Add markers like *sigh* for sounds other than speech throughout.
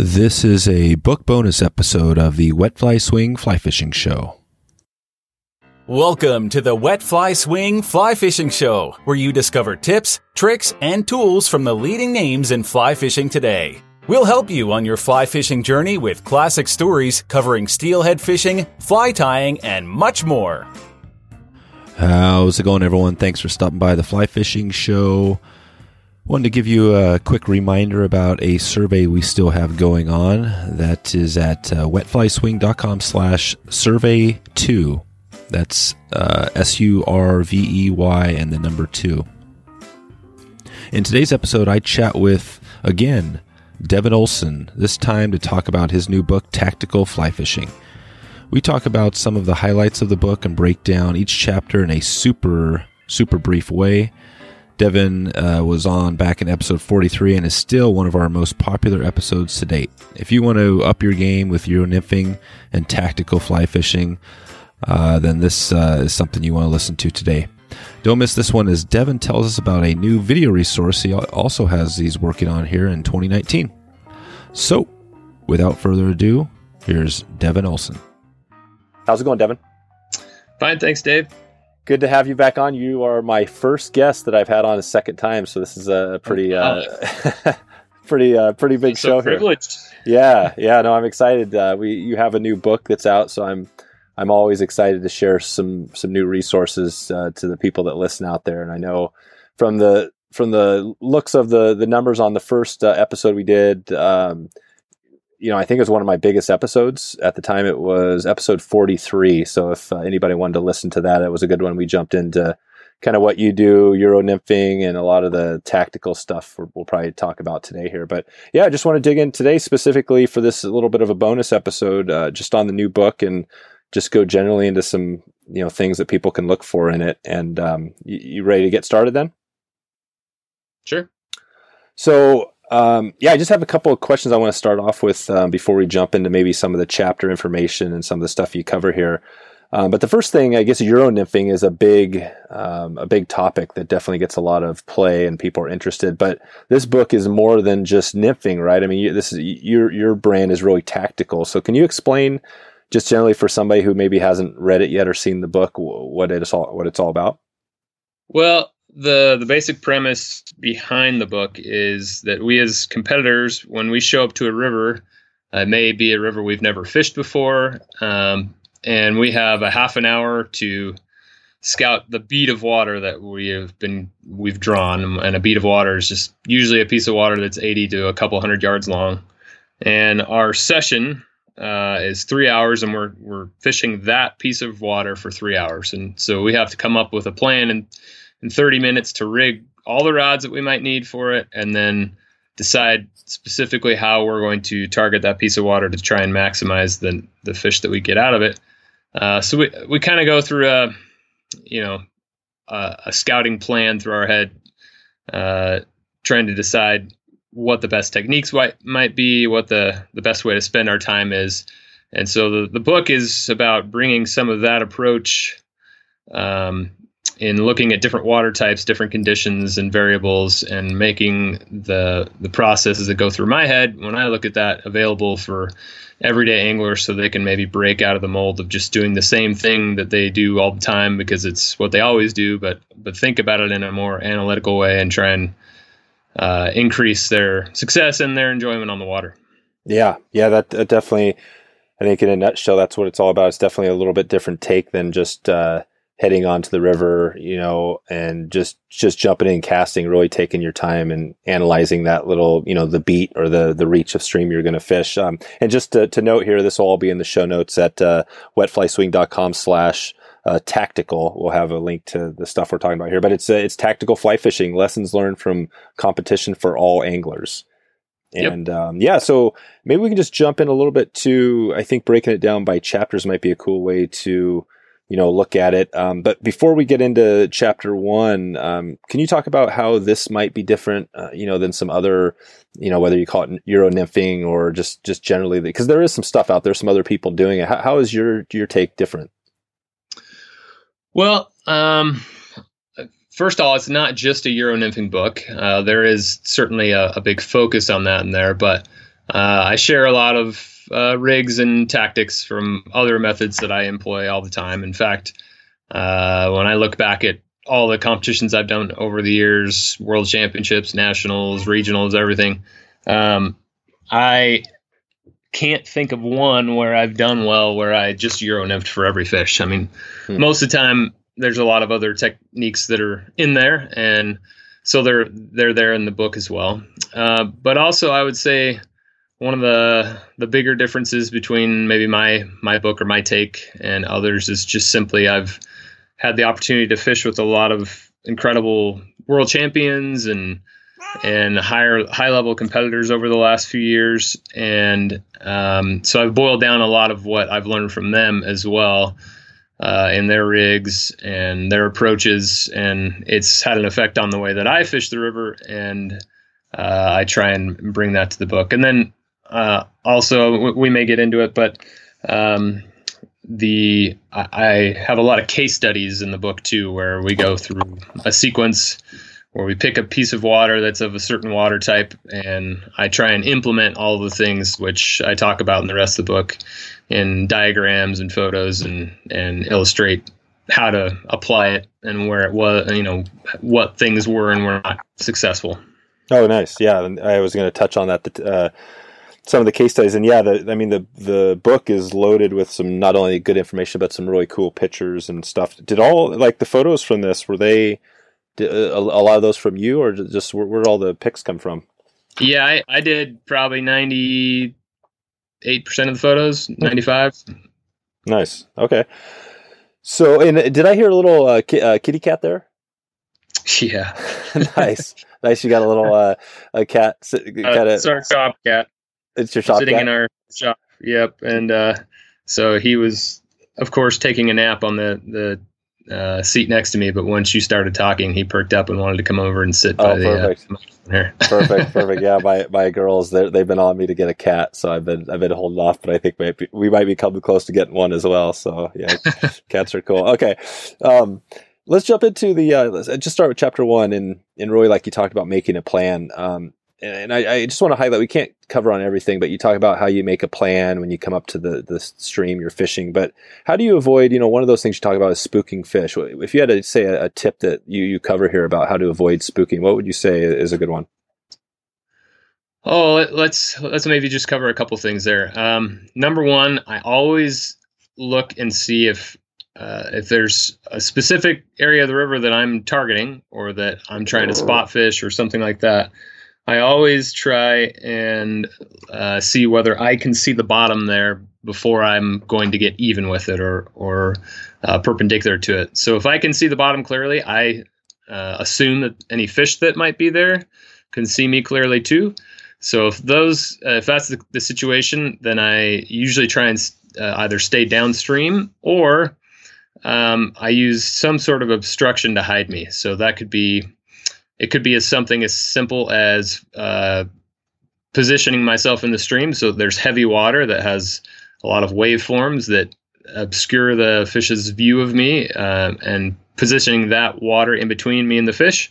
This is a book bonus episode of the Wet Fly Swing Fly Fishing Show. Welcome to the Wet Fly Swing Fly Fishing Show, where you discover tips, tricks, and tools from the leading names in fly fishing today. We'll help you on your fly fishing journey with classic stories covering steelhead fishing, fly tying, and much more. How's it going, everyone? Thanks for stopping by the Fly Fishing Show. Wanted to give you a quick reminder about a survey we still have going on. That is at uh, wetflyswing.com slash survey two. That's uh, S U R V E Y and the number two. In today's episode, I chat with, again, Devin Olsen, this time to talk about his new book, Tactical Fly Fishing. We talk about some of the highlights of the book and break down each chapter in a super, super brief way. Devin uh, was on back in episode 43 and is still one of our most popular episodes to date. If you want to up your game with Euro nymphing and tactical fly fishing, uh, then this uh, is something you want to listen to today. Don't miss this one as Devin tells us about a new video resource he also has he's working on here in 2019. So, without further ado, here's Devin Olsen. How's it going, Devin? Fine, thanks, Dave good to have you back on. You are my first guest that I've had on a second time, so this is a pretty, uh, *laughs* pretty, uh, pretty big so show here. Yeah, yeah. No, I'm excited. Uh, we you have a new book that's out, so I'm I'm always excited to share some some new resources uh, to the people that listen out there. And I know from the from the looks of the the numbers on the first uh, episode we did. Um, you know, I think it was one of my biggest episodes at the time. It was episode 43. So if uh, anybody wanted to listen to that, it was a good one. We jumped into kind of what you do, Euro nymphing, and a lot of the tactical stuff we'll probably talk about today here. But yeah, I just want to dig in today specifically for this little bit of a bonus episode, uh, just on the new book and just go generally into some, you know, things that people can look for in it. And um, you, you ready to get started then? Sure. So um, yeah, I just have a couple of questions I want to start off with um, before we jump into maybe some of the chapter information and some of the stuff you cover here. Um, but the first thing, I guess, Euro nymphing is a big, um, a big topic that definitely gets a lot of play and people are interested. But this book is more than just nymphing, right? I mean, you, this is your your brand is really tactical. So, can you explain, just generally for somebody who maybe hasn't read it yet or seen the book, what it's all what it's all about? Well, the the basic premise behind the book is that we as competitors, when we show up to a river, it may be a river we've never fished before, um, and we have a half an hour to scout the beat of water that we have been we've drawn, and a beat of water is just usually a piece of water that's 80 to a couple hundred yards long, and our session uh, is three hours, and we're we're fishing that piece of water for three hours, and so we have to come up with a plan and in 30 minutes to rig all the rods that we might need for it and then decide specifically how we're going to target that piece of water to try and maximize the, the fish that we get out of it. Uh, so we, we kind of go through a, you know, a, a scouting plan through our head, uh, trying to decide what the best techniques might, be, what the, the best way to spend our time is. And so the, the book is about bringing some of that approach um, in looking at different water types, different conditions and variables, and making the the processes that go through my head when I look at that available for everyday anglers, so they can maybe break out of the mold of just doing the same thing that they do all the time because it's what they always do, but but think about it in a more analytical way and try and uh, increase their success and their enjoyment on the water. Yeah, yeah, that, that, definitely. I think in a nutshell, that's what it's all about. It's definitely a little bit different take than just. Uh, heading onto the river, you know, and just just jumping in casting, really taking your time and analyzing that little, you know, the beat or the the reach of stream you're going to fish. Um, and just to, to, note here, this will all be in the show notes at uh, wetflyswing.com slash uh, tactical. We'll have a link to the stuff we're talking about here, but it's uh, it's tactical fly fishing lessons learned from competition for all anglers. And yep. um, yeah, so maybe we can just jump in a little bit to I think breaking it down by chapters might be a cool way to you know, look at it. Um, but before we get into chapter one, um, can you talk about how this might be different, uh, you know, than some other, you know, whether you call it Euro nymphing or just just generally, because there is some stuff out there, some other people doing it. how, how is your your take different? Well, um, first of all, it's not just a Euro nymphing book. Uh, there is certainly a, a, big focus on that in there, but uh, I share a lot of uh, rigs and tactics from other methods that I employ all the time. In fact, uh, when I look back at all the competitions I've done over the years, world championships, nationals, regionals, everything, um, I can't think of one where I've done well where I just euro nymphed for every fish. I mean, hmm. most of the time there's a lot of other techniques that are in there, and so they're they're there in the book as well. Uh, but also, I would say one of the the bigger differences between maybe my my book or my take and others is just simply I've had the opportunity to fish with a lot of incredible world champions and and higher high level competitors over the last few years. And um, so I've boiled down a lot of what I've learned from them as well uh, in their rigs and their approaches. And it's had an effect on the way that I fish the river. And uh, I try and bring that to the book. And then uh, also, we may get into it, but um, the I have a lot of case studies in the book too, where we go through a sequence where we pick a piece of water that's of a certain water type, and I try and implement all the things which I talk about in the rest of the book in diagrams and photos, and and illustrate how to apply it and where it was, you know, what things were and were not successful. Oh, nice. Yeah, I was going to touch on that. Uh, some of the case studies, and yeah, the, I mean the the book is loaded with some not only good information but some really cool pictures and stuff. Did all like the photos from this were they did, a, a, lot of those from you, or just where, where all the pics come from? Yeah, I, I did probably ninety eight percent of the photos, hmm. ninety five. Nice. Okay. So, and did I hear a little uh, ki- uh, kitty cat there? *laughs* Yeah. *laughs* nice. Nice. You got a little uh, a cat. Cat. Uh, sorry, shop cat. It's your shop sitting cat? in our shop. Yep, and uh, so he was, of course, taking a nap on the the uh, seat next to me. But once you started talking, he perked up and wanted to come over and sit oh, by perfect. the. Uh, *laughs* perfect, perfect. Yeah, my my girls they've been on me to get a cat, so I've been I've been holding off, but I think we we might be coming close to getting one as well. So yeah, *laughs* cats are cool. Okay. Um, let's jump into the uh, let's just start with chapter one and and really like you talked about making a plan um, and I, I, just want to highlight we can't cover on everything but you talk about how you make a plan when you come up to the, the stream you're fishing but how do you avoid you know one of those things you talk about is spooking fish. If you had to say a, a tip that you, you cover here about how to avoid spooking what would you say is a good one? Oh let's let's maybe just cover a couple things there. Um, number one i always look and see if uh, if there's a specific area of the river that i'm targeting or that i'm trying to spot fish or something like that I always try and uh, see whether I can see the bottom there before I'm going to get even with it or or uh, perpendicular to it. So if I can see the bottom clearly, I uh, assume that any fish that might be there can see me clearly too. So if those uh, if that's the, the, situation, then I usually try and uh, either stay downstream or um, I use some sort of obstruction to hide me. So that could be it could be as something as simple as uh, positioning myself in the stream so there's heavy water that has a lot of waveforms that obscure the fish's view of me uh, and positioning that water in between me and the fish.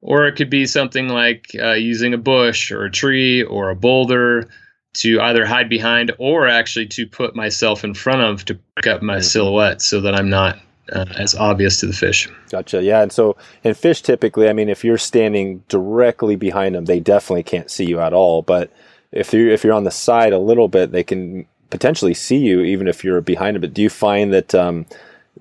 Or it could be something like uh, using a bush or a tree or a boulder to either hide behind or actually to put myself in front of to pick up my mm-hmm. silhouette so that I'm not uh, as obvious to the fish. Gotcha. Yeah, and so in fish, typically, I mean, if you're standing directly behind them, they definitely can't see you at all. But if you're if you're on the side a little bit, they can potentially see you even if you're behind them. But do you find that um,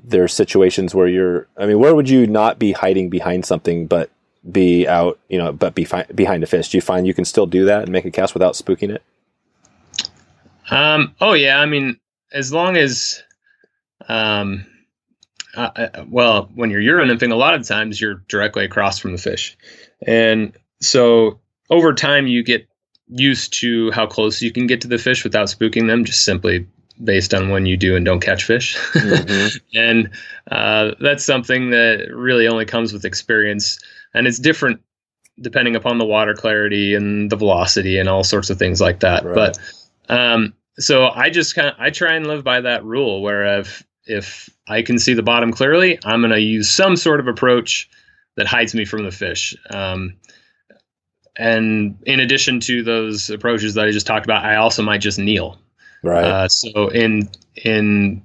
there are situations where you're? I mean, where would you not be hiding behind something, but be out, you know, but be fi- behind a fish? Do you find you can still do that and make a cast without spooking it? Um. Oh yeah. I mean, as long as um uh, uh, well, when you're euro nymphing, a lot of times you're directly across from the fish. And so over time, you get used to how close you can get to the fish without spooking them, just simply based on when you do and don't catch fish. Mm-hmm. *laughs* and uh, that's something that really only comes with experience. And it's different depending upon the water clarity and the velocity and all sorts of things like that. Right. But um, so I just kind of I try and live by that rule where if if I can see the bottom clearly, I'm going to use some sort of approach that hides me from the fish. Um, and in addition to those approaches that I just talked about, I also might just kneel. Right. Uh, so in in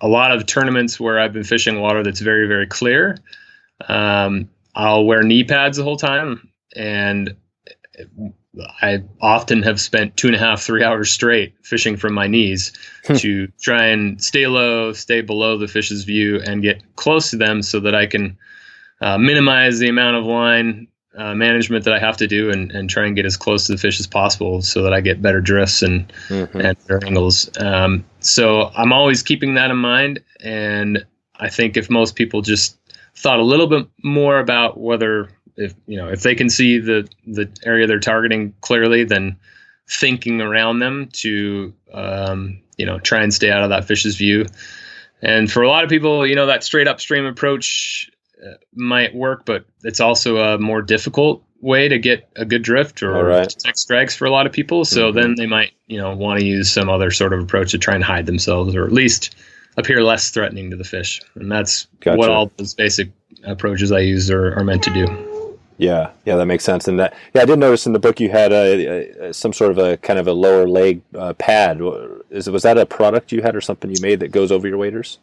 a lot of tournaments where I've been fishing water that's very very clear, um, I'll wear knee pads the whole time, and I often have spent two and a half three hours straight fishing from my knees to try and stay low, stay below the fish's view, and get close to them so that I can uh, minimize the amount of line uh, management that I have to do and, and try and get as close to the fish as possible so that I get better drifts and, Mhm. and better angles. Um, so I'm always keeping that in mind. And I think if most people just thought a little bit more about whether if you know if they can see the the area they're targeting clearly, then thinking around them to um, you know try and stay out of that fish's view. And for a lot of people, you know that straight upstream approach uh, might work, but it's also a more difficult way to get a good drift or right. strikes for a lot of people. So Mhm. then they might, you know, want to use some other sort of approach to try and hide themselves or at least appear less threatening to the fish. And that's Gotcha. what all those basic approaches I use are, are meant to do. Yeah, yeah, that makes sense. And that, yeah, I did notice in the book you had a, a, some sort of a kind of a lower leg uh, pad. Is was that a product you had or something you made that goes over your waders?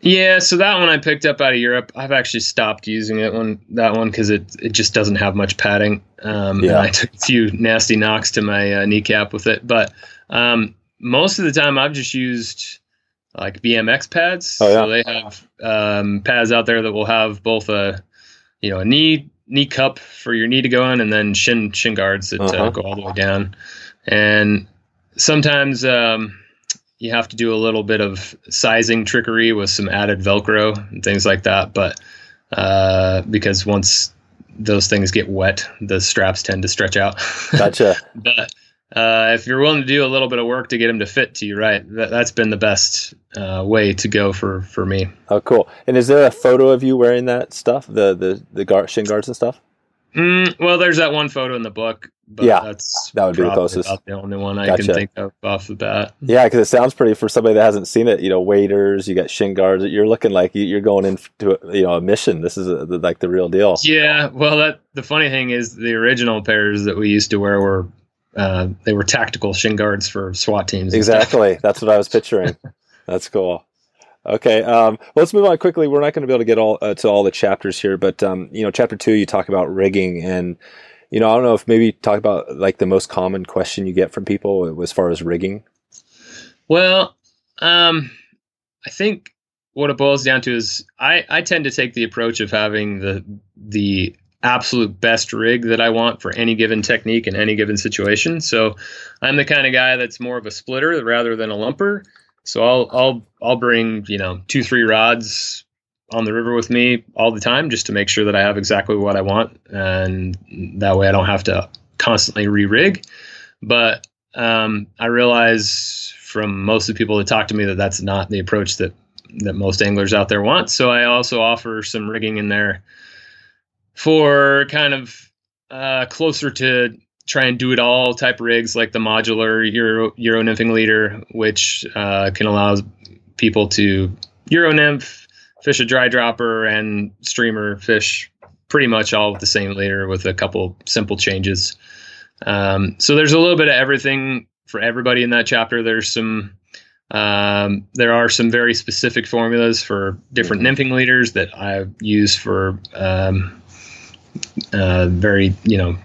Yeah, so that one I picked up out of Europe. I've actually stopped using it one that one because it it just doesn't have much padding. Um, Yeah. I took a few nasty knocks to my uh, kneecap with it, but um, most of the time I've just used like BMX pads. Oh, yeah. So they have um, pads out there that will have both a you know a knee knee cup for your knee to go in, and then shin shin guards that Uh-huh. uh, go all the way down. And sometimes um, you have to do a little bit of sizing trickery with some added Velcro and things like that. But uh, because once those things get wet, the straps tend to stretch out. *laughs* Gotcha. but uh, if you're willing to do a little bit of work to get them to fit to you, right, that, that's been the best uh, way to go for for me. oh, cool. And is there a photo of you wearing that stuff, the the the guard, shin guards and stuff? Mm, well, there's that one photo in the book. But Yeah, that's that would be the closest. about the only one I Gotcha. can think of off the bat. Yeah, because it sounds pretty for somebody that hasn't seen it. You know, waders, you got shin guards. You're looking like you- you're going into you know a mission. This is a, the, like the real deal. Yeah, well, that the funny thing is the original pairs that we used to wear were uh, they were tactical shin guards for SWAT teams. Exactly. *laughs* That's what I was picturing. That's cool. Okay. Um, well, let's move on quickly. We're not going to be able to get all uh, to all the chapters here, but um, you know, chapter two, you talk about rigging, and you know, I don't know if maybe talk about like the most common question you get from people as far as rigging. Well, um, I think what it boils down to is I, I tend to take the approach of having the the absolute best rig that I want for any given technique in any given situation. So I'm the kind of guy that's more of a splitter rather than a lumper. So I'll I'll I'll bring you know two three rods on the river with me all the time just to make sure that I have exactly what I want and that way I don't have to constantly re-rig. But um, I realize from most of the people that talk to me that that's not the approach that that most anglers out there want. So I also offer some rigging in there for kind of uh, closer to try and do it all type rigs like the modular Euro Euro nymphing leader, which uh, can allow people to Euro nymph, fish a dry dropper, and streamer fish pretty much all with the same leader with a couple simple changes. Um, so there's a little bit of everything for everybody in that chapter. There's some um, there are some very specific formulas for different nymphing leaders that I use for um, uh, very you know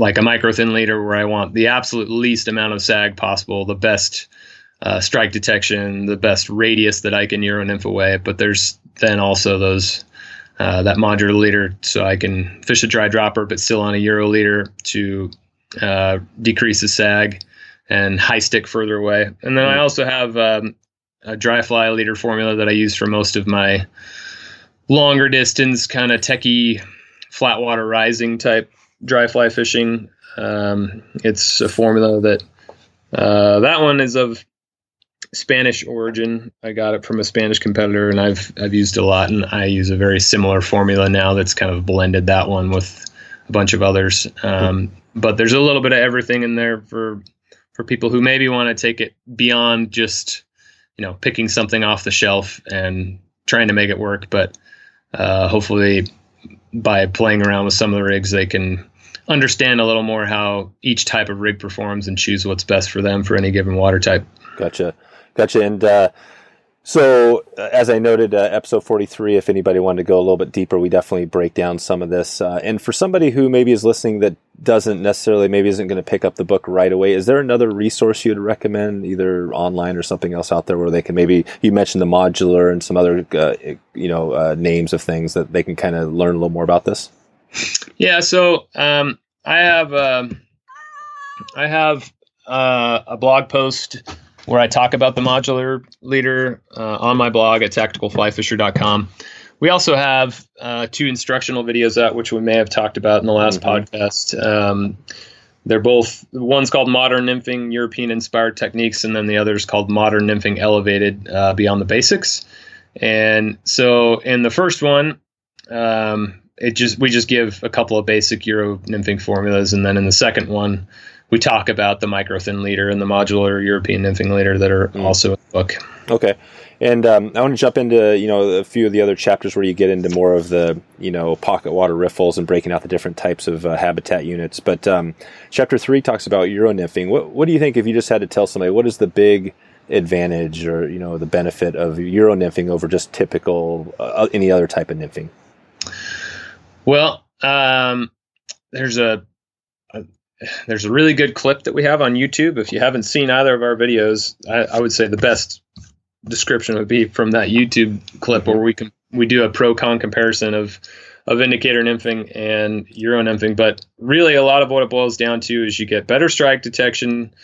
like a micro thin leader where I want the absolute least amount of sag possible, the best uh, strike detection, the best radius that I can Euro nymph away. But there's then also those uh, that modular leader, so I can fish a dry dropper, but still on a Euro leader to uh, decrease the sag and high stick further away. And then I also have um, a dry fly leader formula that I use for most of my longer distance kind of techie flat water rising type dry fly fishing. Um, it's a formula that uh, that one is of Spanish origin. I got it from a Spanish competitor, and I've I've used a lot. And I use a very similar formula now that's kind of blended that one with a bunch of others. Um, but there's a little bit of everything in there for for people who maybe want to take it beyond just you know picking something off the shelf and trying to make it work, but uh, hopefully by playing around with some of the rigs, they can understand a little more how each type of rig performs and choose what's best for them for any given water type. Gotcha, gotcha. And uh, so, uh, as I noted, uh, episode 43, if anybody wanted to go a little bit deeper, we definitely break down some of this. Uh, and for somebody who maybe is listening that doesn't necessarily, maybe isn't going to pick up the book right away, is there another resource you'd recommend, either online or something else out there where they can maybe, you mentioned the modular and some other, uh, you know, uh, names of things that they can kind of learn a little more about this? Yeah, so um, I have, um, I have a blog post where I talk about the modular leader uh, on my blog at tacticalflyfisher.com. We also have uh, two instructional videos out, which we may have talked about in the last mm-hmm. podcast. Um, they're both one's called Modern Nymphing European Inspired Techniques, and then the other is called Modern Nymphing Elevated uh, Beyond the Basics. And so, in the first one, um, it just we just give a couple of basic Euro nymphing formulas, and then in the second one, we talk about the micro thin leader and the modular European nymphing leader that are mm. also in the book. Okay. And um, I want to jump into you know a few of the other chapters where you get into more of the you know pocket water riffles and breaking out the different types of uh, habitat units. But um, chapter three talks about euro nymphing. What what do you think if you just had to tell somebody what is the big advantage or you know the benefit of euro nymphing over just typical uh, any other type of nymphing? Well, um, there's a there's a really good clip that we have on YouTube. If you haven't seen either of our videos, I, I would say the best description would be from that YouTube clip where we can we do a pro con comparison of of indicator nymphing and euro nymphing. But really, a lot of what it boils down to is you get better strike detection,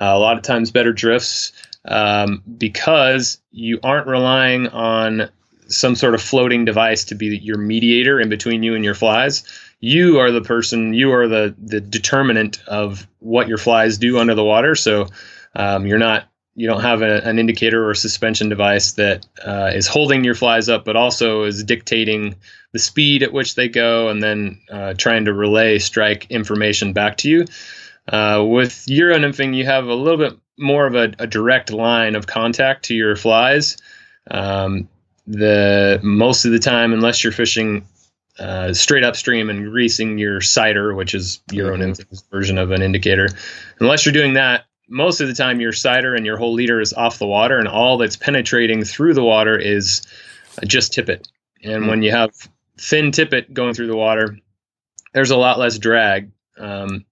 uh, a lot of times better drifts, um, because you aren't relying on some sort of floating device to be your mediator in between you and your flies you are the person, you are the the determinant of what your flies do under the water. So um, you're not you don't have a, an indicator or suspension device that uh, is holding your flies up, but also is dictating the speed at which they go, and then uh, trying to relay strike information back to you. Uh, with Euro nymphing, you have a little bit more of a, a direct line of contact to your flies. Um, the most of the time, unless you're fishing uh, straight upstream and greasing your sighter, which is your own mm-hmm. version of an indicator. Unless you're doing that, most of the time your sighter and your whole leader is off the water, and all that's penetrating through the water is just tippet. And mm-hmm. when you have thin tippet going through the water, there's a lot less drag. Um,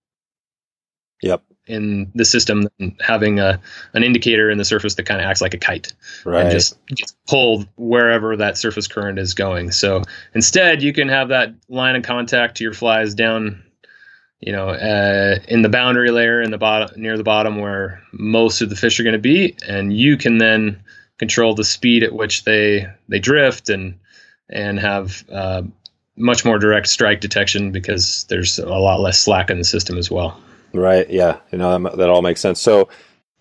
yep in the system than having a an indicator in the surface that kind of acts like a kite right. and just gets pulled wherever that surface current is going. So instead, you can have that line of contact to your flies down, you know, uh, in the boundary layer in the bottom near the bottom where most of the fish are going to be, and you can then control the speed at which they they drift and and have uh, much more direct strike detection because there's a lot less slack in the system as well. Right. Yeah. You know, that, that all makes sense. So,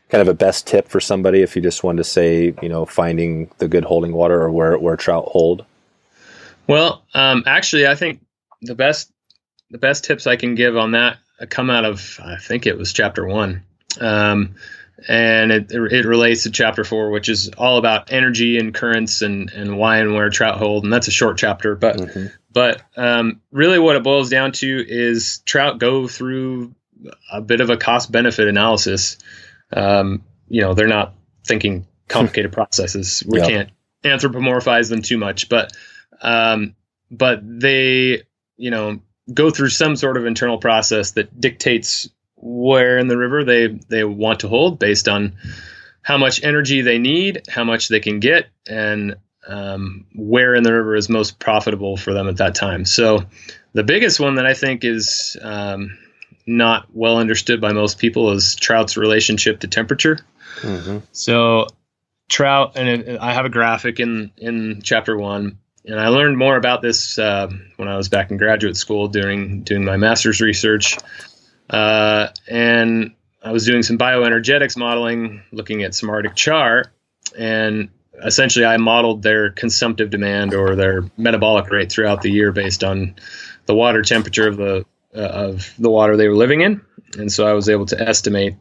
kind of a best tip for somebody if you just wanted to say, you know, finding the good holding water or where where trout hold. Well, um, actually, I think the best the best tips I can give on that come out of I think it was chapter one. Um, and it, it relates to chapter four, which is all about energy and currents and, and why and where trout hold. And that's a short chapter, but mm-hmm. but um, really what it boils down to is trout go through a bit of a cost benefit analysis. Um, you know, they're not thinking *laughs* complicated processes. We can't anthropomorphize them too much, but um, but they, you know, go through some sort of internal process that dictates where in the river they they want to hold based on how much energy they need, how much they can get, and um, where in the river is most profitable for them at that time. So, the biggest one that I think is um, not well understood by most people is trout's relationship to temperature. Mm-hmm. So trout, and it, I have a graphic in in chapter one, and I learned more about this uh, when I was back in graduate school doing doing my master's research, uh, and I was doing some bioenergetics modeling, looking at some Arctic char, and essentially I modeled their consumptive demand or their metabolic rate throughout the year based on the water temperature of the uh, of the water they were living in, and so I was able to estimate,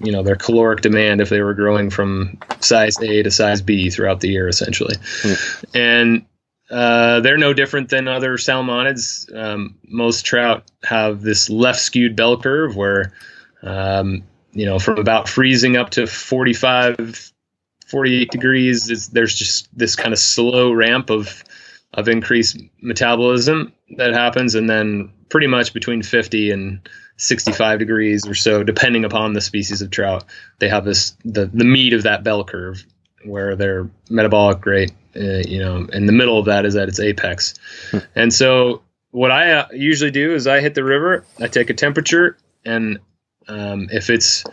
you know, their caloric demand if they were growing from size A to size B throughout the year, essentially. Hmm. And uh, they're no different than other salmonids. Um, most trout have this left skewed bell curve where, um, you know, from about freezing up to 45, 48 degrees, there's just this kind of slow ramp of of increased metabolism that happens, and then pretty much between 50 and 65 degrees or so, depending upon the species of trout, they have this the the meat of that bell curve where their metabolic rate, uh, you know, in the middle of that is at its apex. Hmm. And so, what I uh, usually do is I hit the river, I take a temperature, and um, if it's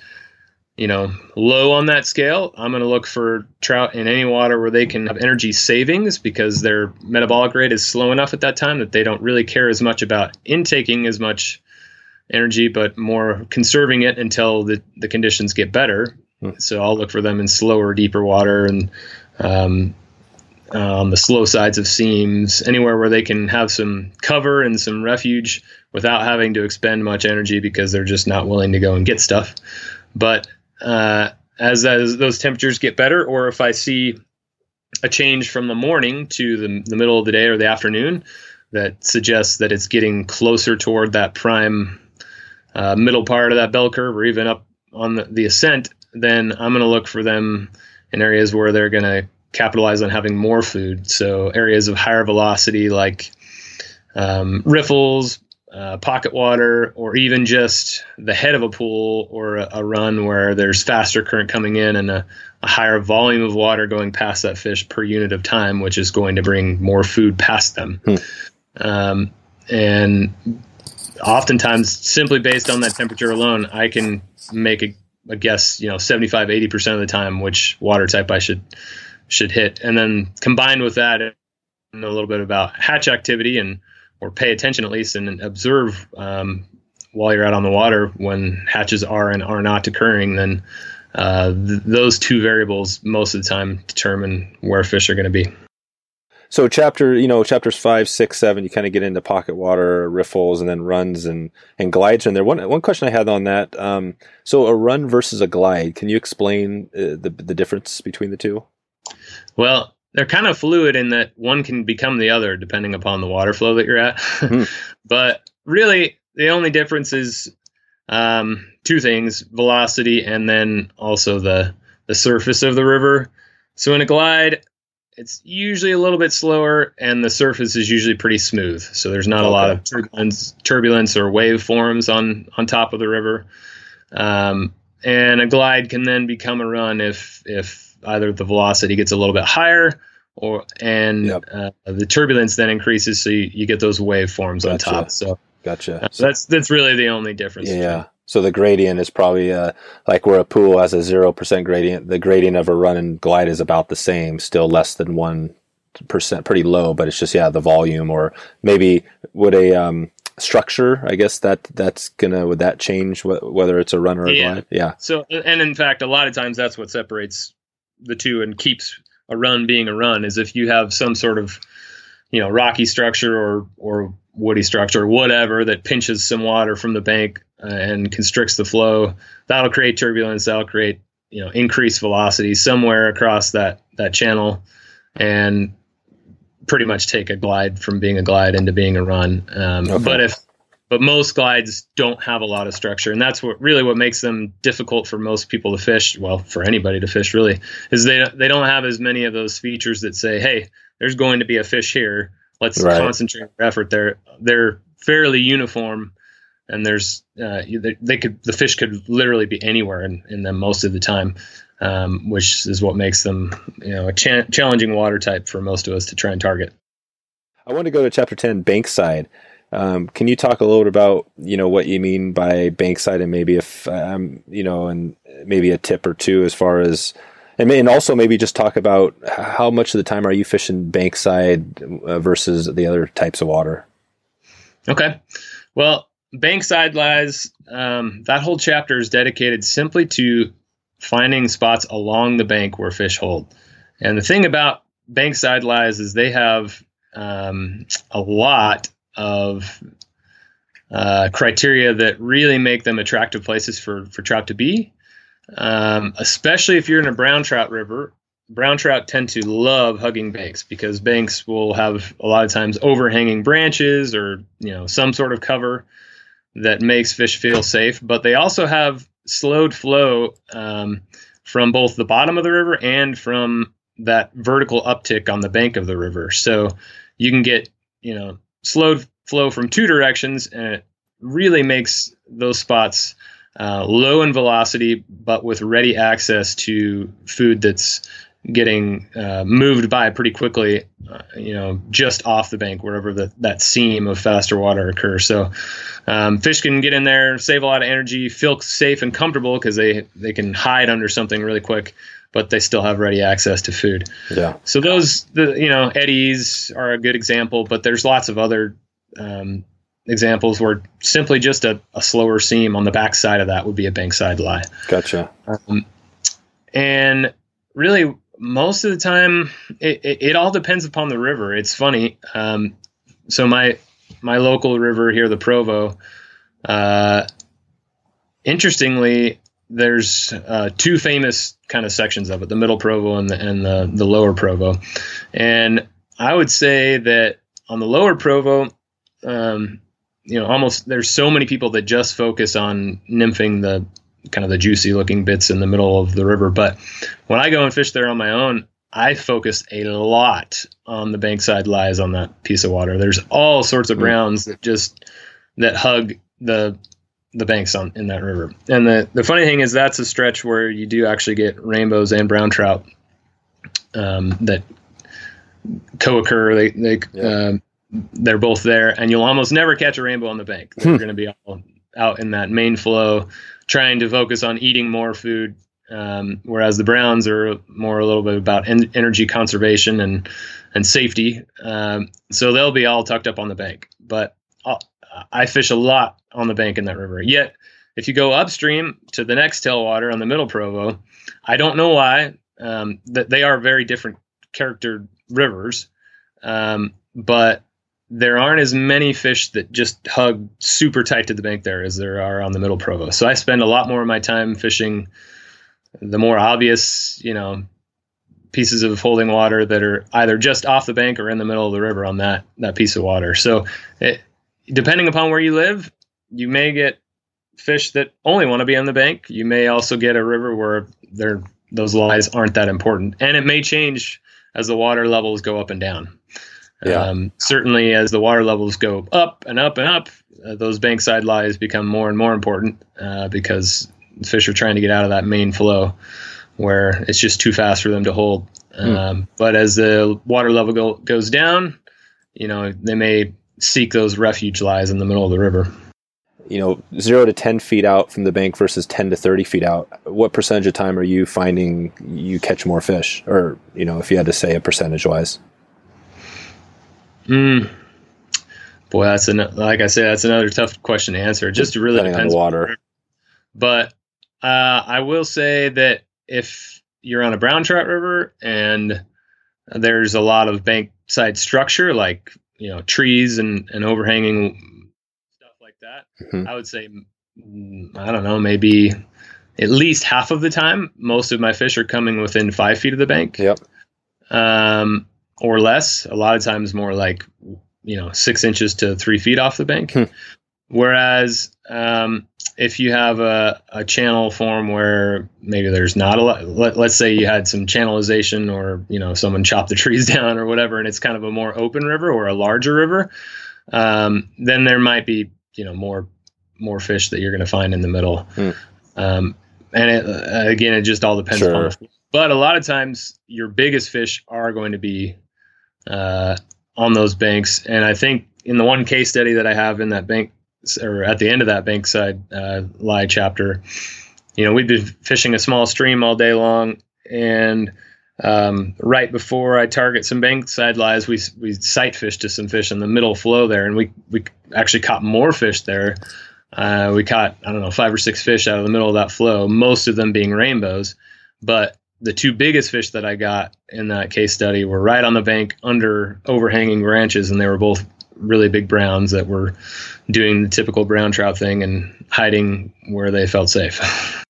you know low on that scale, I'm going to look for trout in any water where they can have energy savings because their metabolic rate is slow enough at that time that they don't really care as much about intaking as much energy, but more conserving it until the, the conditions get better. Hmm. So I'll look for them in slower, deeper water and um, on the slow sides of seams, anywhere where they can have some cover and some refuge without having to expend much energy because they're just not willing to go and get stuff. But uh, as, as those temperatures get better, or if I see a change from the morning to the, the middle of the day or the afternoon that suggests that it's getting closer toward that prime uh, middle part of that bell curve or even up on the, the ascent, then I'm going to look for them in areas where they're going to capitalize on having more food. So areas of higher velocity like um, riffles, uh, pocket water, or even just the head of a pool or a, a run where there's faster current coming in and a, a, higher volume of water going past that fish per unit of time, which is going to bring more food past them. Hmm. Um, and oftentimes simply based on that temperature alone, I can make a, a guess, you know, 75, 80% of the time which water type I should should hit. And then combined with that, a little bit about hatch activity and or pay attention at least and observe um, while you're out on the water when hatches are and are not occurring, then uh, th- those two variables most of the time determine where fish are going to be. So chapter you know chapters five six seven you kind of get into pocket water riffles and then runs and and glides in there. One one question i had on that um, so a run versus a glide can you explain uh, the the difference between the two? Well they're kind of fluid in that one can become the other depending upon the water flow that you're at mm-hmm. *laughs* but really the only difference is um, two things velocity and then also the the surface of the river so in a glide it's usually a little bit slower and the surface is usually pretty smooth so there's not okay. a lot of turbulence, turbulence or wave forms on on top of the river um, and a glide can then become a run if if either the velocity gets a little bit higher or and yep. uh, the turbulence then increases so you, you get those waveforms gotcha. on top so gotcha uh, so that's that's really the only difference yeah so the gradient is probably uh, like where a pool has a zero percent gradient. The gradient of a run and glide is about the same, still less than one percent, pretty low. But it's just yeah, the volume or maybe would a um, structure. I guess that that's gonna would that change wh- whether it's a run or a yeah. glide? Yeah. So and in fact, a lot of times that's what separates the two and keeps a run being a run is if you have some sort of you know rocky structure or or woody structure or whatever that pinches some water from the bank uh, and constricts the flow. That'll create turbulence. That'll create you know increased velocity somewhere across that that channel, and pretty much take a glide from being a glide into being a run. Um, okay. But if but most glides don't have a lot of structure, and that's what really what makes them difficult for most people to fish. Well, for anybody to fish, really, is they they don't have as many of those features that say, "Hey, there's going to be a fish here. Let's right. concentrate our effort." They're they're fairly uniform and there's uh, they, they, could the fish could literally be anywhere in, in them most of the time, um, which is what makes them you know a cha- challenging water type for most of us to try and target. I want to go to chapter ten, Bankside. Um, can you talk a little bit about you know what you mean by Bankside and maybe if um, you know and maybe a tip or two as far as and, and also maybe just talk about how much of the time are you fishing Bankside uh, versus the other types of water? Okay, well Bankside lies, um, that whole chapter is dedicated simply to finding spots along the bank where fish hold. And the thing about Bankside lies is they have um, a lot of uh, criteria that really make them attractive places for, for trout to be. Um, especially if you're in a brown trout river brown trout tend to love hugging banks because banks will have a lot of times overhanging branches or you know some sort of cover that makes fish feel safe. But they also have slowed flow um, from both the bottom of the river and from that vertical uptick on the bank of the river. So you can get you know slowed flow from two directions, and it really makes those spots uh, low in velocity, but with ready access to food that's getting uh, moved by pretty quickly, uh, you know, just off the bank, wherever the, that seam of faster water occurs. So um, fish can get in there, save a lot of energy, feel safe and comfortable because they, they can hide under something really quick, but they still have ready access to food. Yeah. So those, the you know, eddies are a good example, but there's lots of other um, examples where simply just a, a, slower seam on the back side of that would be a bankside lie. Gotcha. Um, and really, most of the time, it, it, it, all depends upon the river. It's funny. Um, so my my local river here, the Provo. Uh, interestingly, there's uh, two famous kind of sections of it: the Middle Provo and the and the, the Lower Provo. And I would say that on the Lower Provo, um, you know, almost there's so many people that just focus on nymphing the kind of the juicy looking bits in the middle of the river. But when I go and fish there on my own, I focus a lot on the bankside lies on that piece of water. There's all sorts of browns that just that hug the the banks on in that river. And the the funny thing is that's a stretch where you do actually get rainbows and brown trout um, that co-occur. They they yeah. um, they're both there, and you'll almost never catch a rainbow on the bank. They're hmm. going to be all out in that main flow, trying to focus on eating more food. Um, whereas the browns are more a little bit about en- energy conservation and and safety. Um, so they'll be all tucked up on the bank. But I'll, I fish a lot on the bank in that river. Yet, if you go upstream to the next tailwater on the Middle Provo, I don't know why. Um, that they are very different character rivers, um, but there aren't as many fish that just hug super tight to the bank there as there are on the middle provo. So I spend a lot more of my time fishing the more obvious, you know, pieces of holding water that are either just off the bank or in the middle of the river on that that piece of water. So it, depending upon where you live, you may get fish that only want to be on the bank. You may also get a river where they those lies aren't that important, and it may change as the water levels go up and down. Yeah. Um, certainly, as the water levels go up and up and up, uh, those bankside lies become more and more important uh, because fish are trying to get out of that main flow where it's just too fast for them to hold. Mm. Um, but as the water level go, goes down, you know, they may seek those refuge lies in the middle of the river. You know, zero to 10 feet out from the bank versus 10 to 30 feet out. What percentage of time are you finding you catch more fish? Or, you know, if you had to say a percentage wise? Mm. Boy, that's an like I said, that's another tough question to answer. It just really Depending depends on the water. But uh, I will say that if you're on a brown trout river and there's a lot of bankside structure, like you know trees and, and overhanging stuff like that, mm-hmm. I would say mm, I don't know, maybe at least half of the time, most of my fish are coming within five feet of the bank. Yep. Um, or less. A lot of times more like you know six inches to three feet off the bank. Hmm. Whereas um, if you have a, a channel form where maybe there's not a lot, let, let's say you had some channelization or you know someone *laughs* chopped the trees down or whatever, and it's kind of a more open river or a larger river, um, then there might be you know more more fish that you're going to find in the middle. Hmm. Um, and it, uh, again, it just all depends sure. on. But a lot of times, your biggest fish are going to be uh, on those banks. And I think in the one case study that I have in that bank or at the end of that bankside uh, lie chapter, you know, we'd been fishing a small stream all day long, and um, right before I target some bankside lies, we we sight fished to some fish in the middle flow there, and we we actually caught more fish there. Uh, we caught I don't know five or six fish out of the middle of that flow, most of them being rainbows, but the two biggest fish that I got in that case study were right on the bank under overhanging branches, and they were both really big browns that were doing the typical brown trout thing and hiding where they felt safe. *laughs*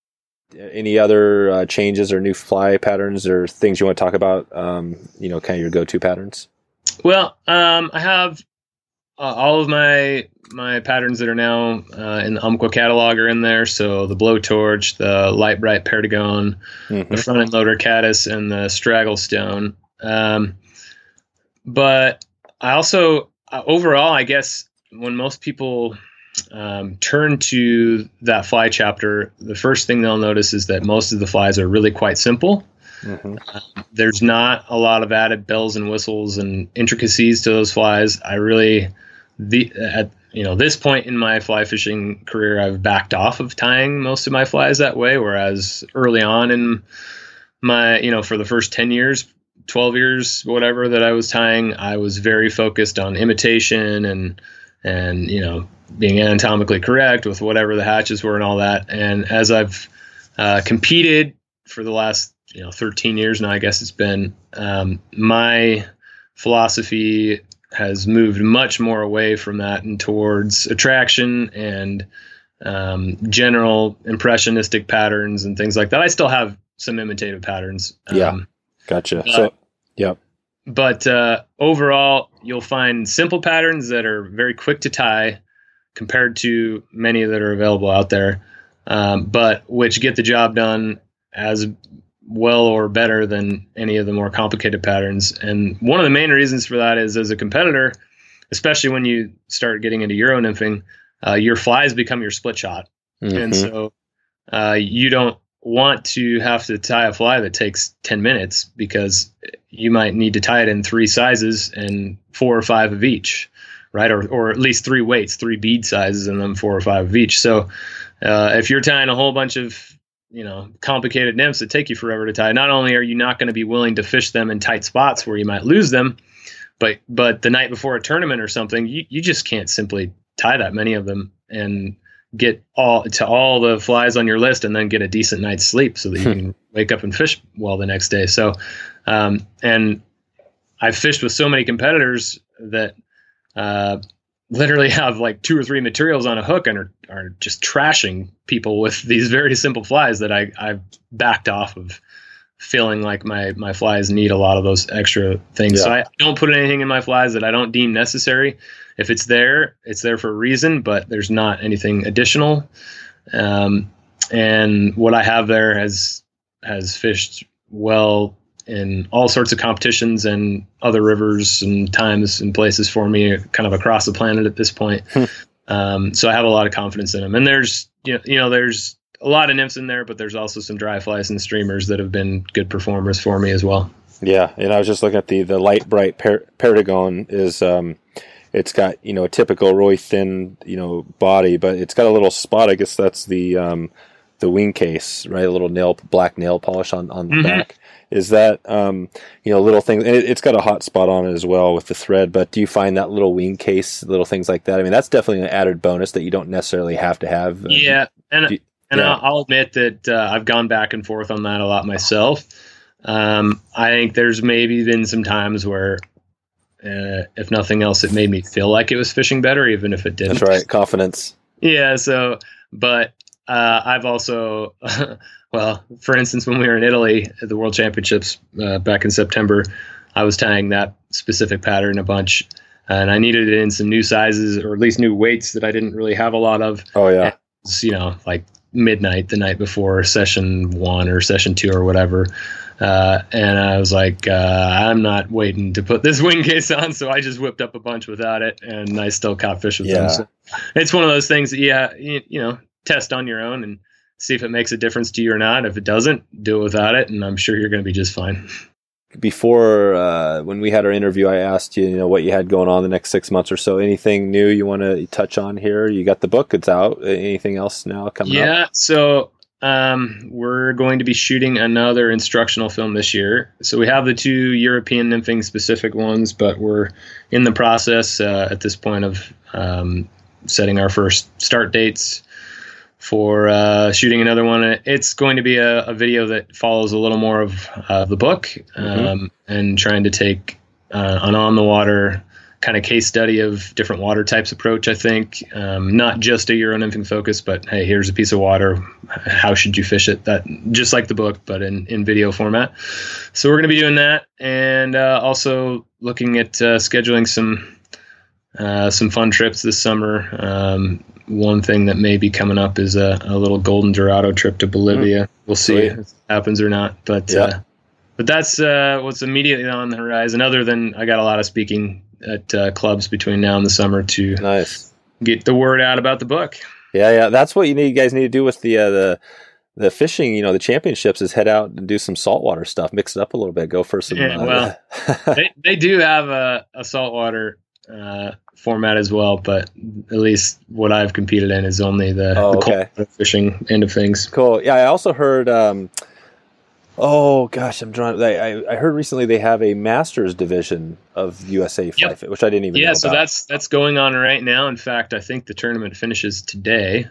any other uh, changes or new fly patterns or things you want to talk about? Um, you know, kind of your go-to patterns. Well, um, I have uh, all of my my patterns that are now uh, in the Umpqua catalog are in there. So the blowtorch, the light bright perdigon, mm-hmm. the front end loader caddis, and the straggle stone. Um, but I also uh, overall, I guess when most people um, turn to that fly chapter, the first thing they'll notice is that most of the flies are really quite simple. Mm-hmm. Um, there's not a lot of added bells and whistles and intricacies to those flies. I really, the at you know this point in my fly fishing career, I've backed off of tying most of my flies that way. Whereas early on in my, you know, for the first ten years, 12 years, whatever that I was tying, I was very focused on imitation and and you know being anatomically correct with whatever the hatches were and all that. And as I've uh, competed for the last you know 13 years now, I guess it's been um, my philosophy has moved much more away from that and towards attraction and um, general impressionistic patterns and things like that. I still have some imitative patterns. Yeah, gotcha. so, yeah. But uh, overall, you'll find simple patterns that are very quick to tie compared to many that are available out there, um, but which get the job done as well or better than any of the more complicated patterns. And one of the main reasons for that is as a competitor, especially when you start getting into Euro nymphing, uh, your flies become your split shot. Mm-hmm. And so uh, you don't want to have to tie a fly that takes 10 minutes because you might need to tie it in three sizes and four or five of each right? Or, or at least three weights, three bead sizes, and then four or five of each. So uh, if you're tying a whole bunch of you know complicated nymphs that take you forever to tie, not only are you not going to be willing to fish them in tight spots where you might lose them, but but the night before a tournament or something, you, you just can't simply tie that many of them and get all to all the flies on your list and then get a decent night's sleep so that you can wake up and fish well the next day. So, um, and I've fished with so many competitors that uh, literally *laughs* have like two or three materials on a hook and are, are just trashing people with *laughs* these very simple flies that I, I've backed off of feeling like my, my flies need a lot of those extra things. Yeah. So I don't put anything in my flies that I don't deem necessary. If it's there, it's there for a reason, but there's not anything additional. Um, and what I have there has, has fished well in all sorts of competitions and other rivers and times and places for me, kind of across the planet at this point. Hmm. um, so I have a lot of confidence in them. And there's you know, you know there's a lot of nymphs in there, but there's also some dry flies and streamers that have been good performers for me as well. Yeah, and I was just looking at the the light bright per- Perdigon is um, it's got you know a typical really thin you know body, but it's got a little spot. I guess that's the um, the wing case, right? A little nail black nail polish on on the mm-hmm. back is that um, you know little things it, has got a hot spot on it as well with the thread but do you find that little wing case little things like that i mean that's definitely an added bonus that you don't necessarily have to have yeah and you, and yeah. I'll, admit that uh, i've gone back and forth on that a lot myself um, i think there's maybe been some times where uh, if nothing else it made me feel like it was fishing better even if it didn't that's right confidence yeah so but uh, I've also *laughs* Well, for instance, when we were in Italy at the World Championships uh, back in September, I was tying that specific pattern a bunch, and I needed it in some new sizes or at least new weights that I didn't really have a lot of. Oh yeah, was, you know, like midnight the night before session one or session two or whatever. Uh, and I was like, uh, I'm not waiting to put this *laughs* wing case on, so I just whipped up a bunch without it, and I still caught fish with yeah. them. So it's one of those things that yeah, you, you know, test on your own and see if it makes a difference to you or not. If it doesn't, do it without it, and I'm sure you're going to be just fine. Before uh, when we had our interview, I asked you, you know, what you had going on the next six months or so. Anything new you want to touch on here? You got the book; it's out. Anything else now coming yeah, up? Yeah, so um, we're going to be shooting another instructional film this year. So we have the two European nymphing specific ones, but we're in the process uh, at this point of um, setting our first start dates for uh, shooting another one. It's going to be a, a video that follows a little more of uh, the book mm-hmm. um, and trying to take uh, an on the water kind of case study of different water types approach. I think um, not just a Euro nymphing focus, but hey, here's a piece of water. How should you fish it? That just like the book, but in in video format. So we're going to be doing that, and uh, also looking at uh, scheduling some uh, some fun trips this summer. Um, one thing that may be coming up is a, a little golden dorado trip to Bolivia. Mm. We'll see Sweet. if it happens or not, but. Yeah. Uh, but that's uh, what's immediately on the horizon. Other than I got a lot of speaking at uh, clubs between now and the summer to nice get the word out about the book. Yeah, yeah, that's what you need. You guys need to do with the uh, the the fishing. You know, the championships is head out and do some saltwater stuff, mix it up a little bit, go for some. Yeah, uh, well, *laughs* they they do have a, a saltwater uh, format as well, but at least what I've competed in is only the, oh, the okay. fishing end of things. Cool. Yeah, I also heard. Um, Oh gosh, I'm drawing. I, I heard recently they have a masters division of USA yep. Which I didn't even. Yeah, so that's that's going on right now. In fact, I think the tournament finishes today.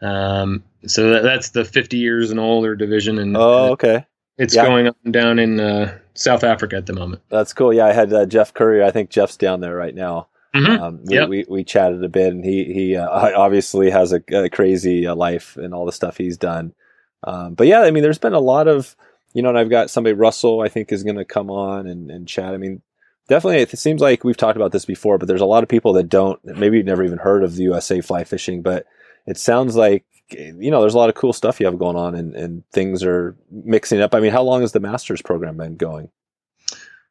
Um, so that, that's the 50 years and older division, and oh, okay, it's yeah. going on down in uh, South Africa at the moment. That's cool. Yeah, I had uh, Jeff Currier. I think Jeff's down there right now. Mm-hmm. Um, we, yep. we, we chatted a bit, and he he uh, *laughs* obviously has a, a crazy uh, life and all the stuff he's done. Um, but yeah, I mean, there's been a lot of, you know, and I've got somebody, Russell, I think is going to come on and, and chat. I mean, definitely, it seems like we've talked about this before, but there's a lot of people that don't, maybe you've never even heard of the USA fly fishing, but it sounds like, you know, there's a lot of cool stuff you have going on and, and things are mixing up. I mean, how long has the master's program been going?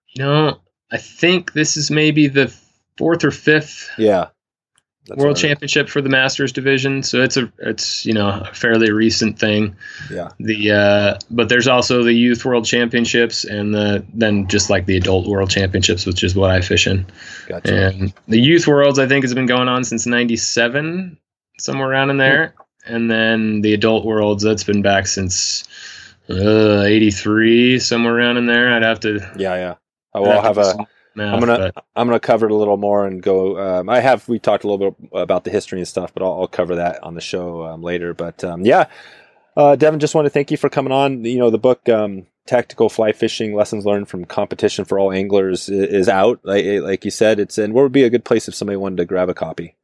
You know, I think this is maybe the fourth or fifth. Yeah. That's World Championship for the Masters division, so it's a it's you know a fairly recent thing. Yeah. The uh, but there's also the Youth World Championships and the then just like the Adult World Championships, which is what I fish in. Gotcha. And the Youth Worlds I think has been going on since '97, somewhere around in there, and then the Adult Worlds that's been back since uh, '83, somewhere around in there. I'd have to. Yeah, yeah. I will have a. I'm gonna. I'm gonna cover it a little more and go. Um, I have we talked a little bit about the history and stuff, but I'll, I'll cover that on the show um, later. But um, yeah, uh, Devin, just want to thank you for coming on. You know, the book um, "Tactical Fly Fishing: Lessons Learned from Competition for All Anglers" is, out. Like, like you said, it's and where would be a good place if somebody wanted to grab a copy?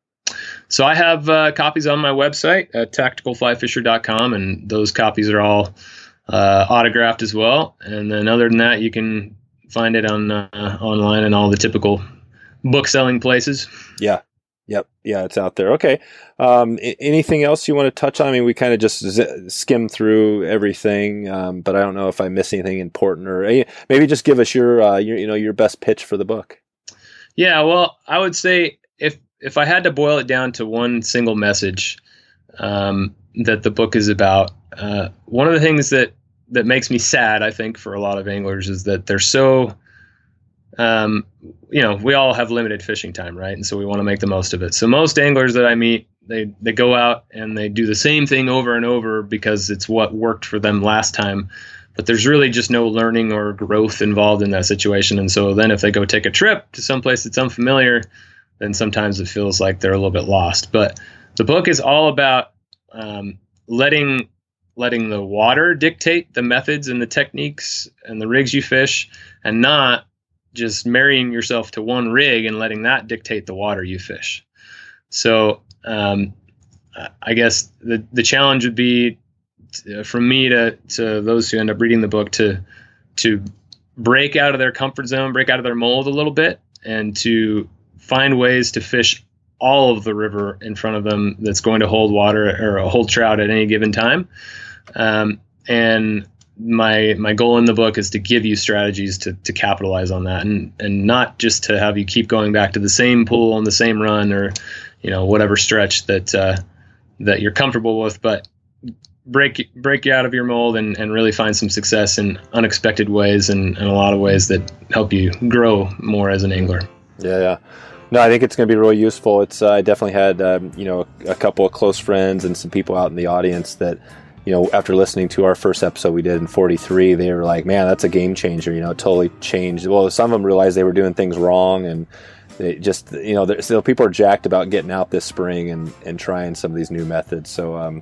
So I have uh, copies on my website at tacticalflyfisher.com, and those copies are all uh, autographed as well. And then other than that, you can find it on uh, online and all the typical book selling places. Yeah. Yep. Yeah, it's out there. Okay. Um, I- anything else you want to touch on? I mean, we kind of just z- skim through everything, um, but I don't know if I miss anything important or uh, maybe just give us your, uh, your, you know, your best pitch for the book. Yeah. Well, I would say if, if I had to boil it down to one single message, um, that the book is about, uh, one of the things that that makes me sad, I think, for a lot of anglers is that they're so, um, you know, we all have limited fishing time, right? And so we want to make the most of it. So most anglers that I meet, they they go out and they do the same thing over and over because it's what worked for them last time. But there's really just no learning or growth involved in that situation. And so then if they go take a trip to someplace that's unfamiliar, then sometimes it feels like they're a little bit lost. But the book is all about um, letting letting the water dictate the methods and the techniques and the rigs you fish and not just marrying yourself to one rig and letting that dictate the water you fish. So, um, I guess the, the challenge would be to, from me to, to those who end up reading the book to, to break out of their comfort zone, break out of their mold a little bit and to find ways to fish all of the river in front of them that's going to hold water or hold trout at any given time um, and my my goal in the book is to give you strategies to to capitalize on that, and and not just to have you keep going back to the same pool on the same run or you know whatever stretch that uh, that you're comfortable with, but break break you out of your mold and, and really find some success in unexpected ways and, and a lot of ways that help you grow more as an angler. Yeah, yeah. No, I think it's going to be really useful. It's uh, I definitely had um, you know a couple of close friends and some people out in the audience that you know, after listening to our first episode we did in 43, they were like, man, that's a game changer. You know, it totally changed. Well, some of them realized they were doing things wrong and they just, you know, still people are jacked about getting out this spring and, and trying some of these new methods. So, um,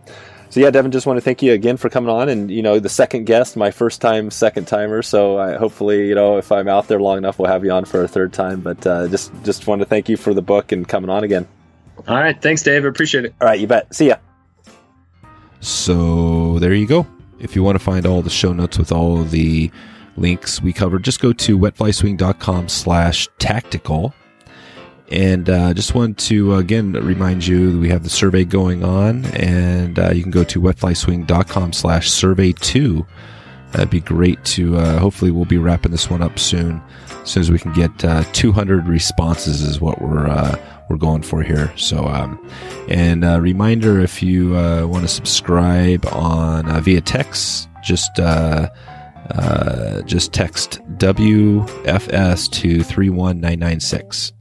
so yeah, Devin, just want to thank you again for coming on, and you know, the second guest, my first time, second timer. So I, hopefully, you know, if I'm out there long enough, we'll have you on for a third time. But uh, just just want to thank you for the book and coming on again. All right, thanks, Dave. I appreciate it. All right, you bet. See ya. So there you go. If you want to find all the show notes with all the links we covered, just go to wetflyswing.com slash tactical. And uh, just want to again remind you we have the survey going on, and uh, you can go to wetflyswing.com slash survey two. That'd be great to. Uh, hopefully, we'll be wrapping this one up soon. As soon as we can get uh, 200 responses, is what we're uh, we're going for here. So, um, and a reminder if you uh, want to subscribe on via text, just uh, uh, just text WFS to 31996.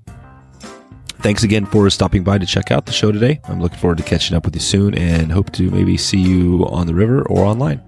Thanks again for stopping by to check out the show today. I'm looking forward to catching up with you soon and hope to maybe see you on the river or online.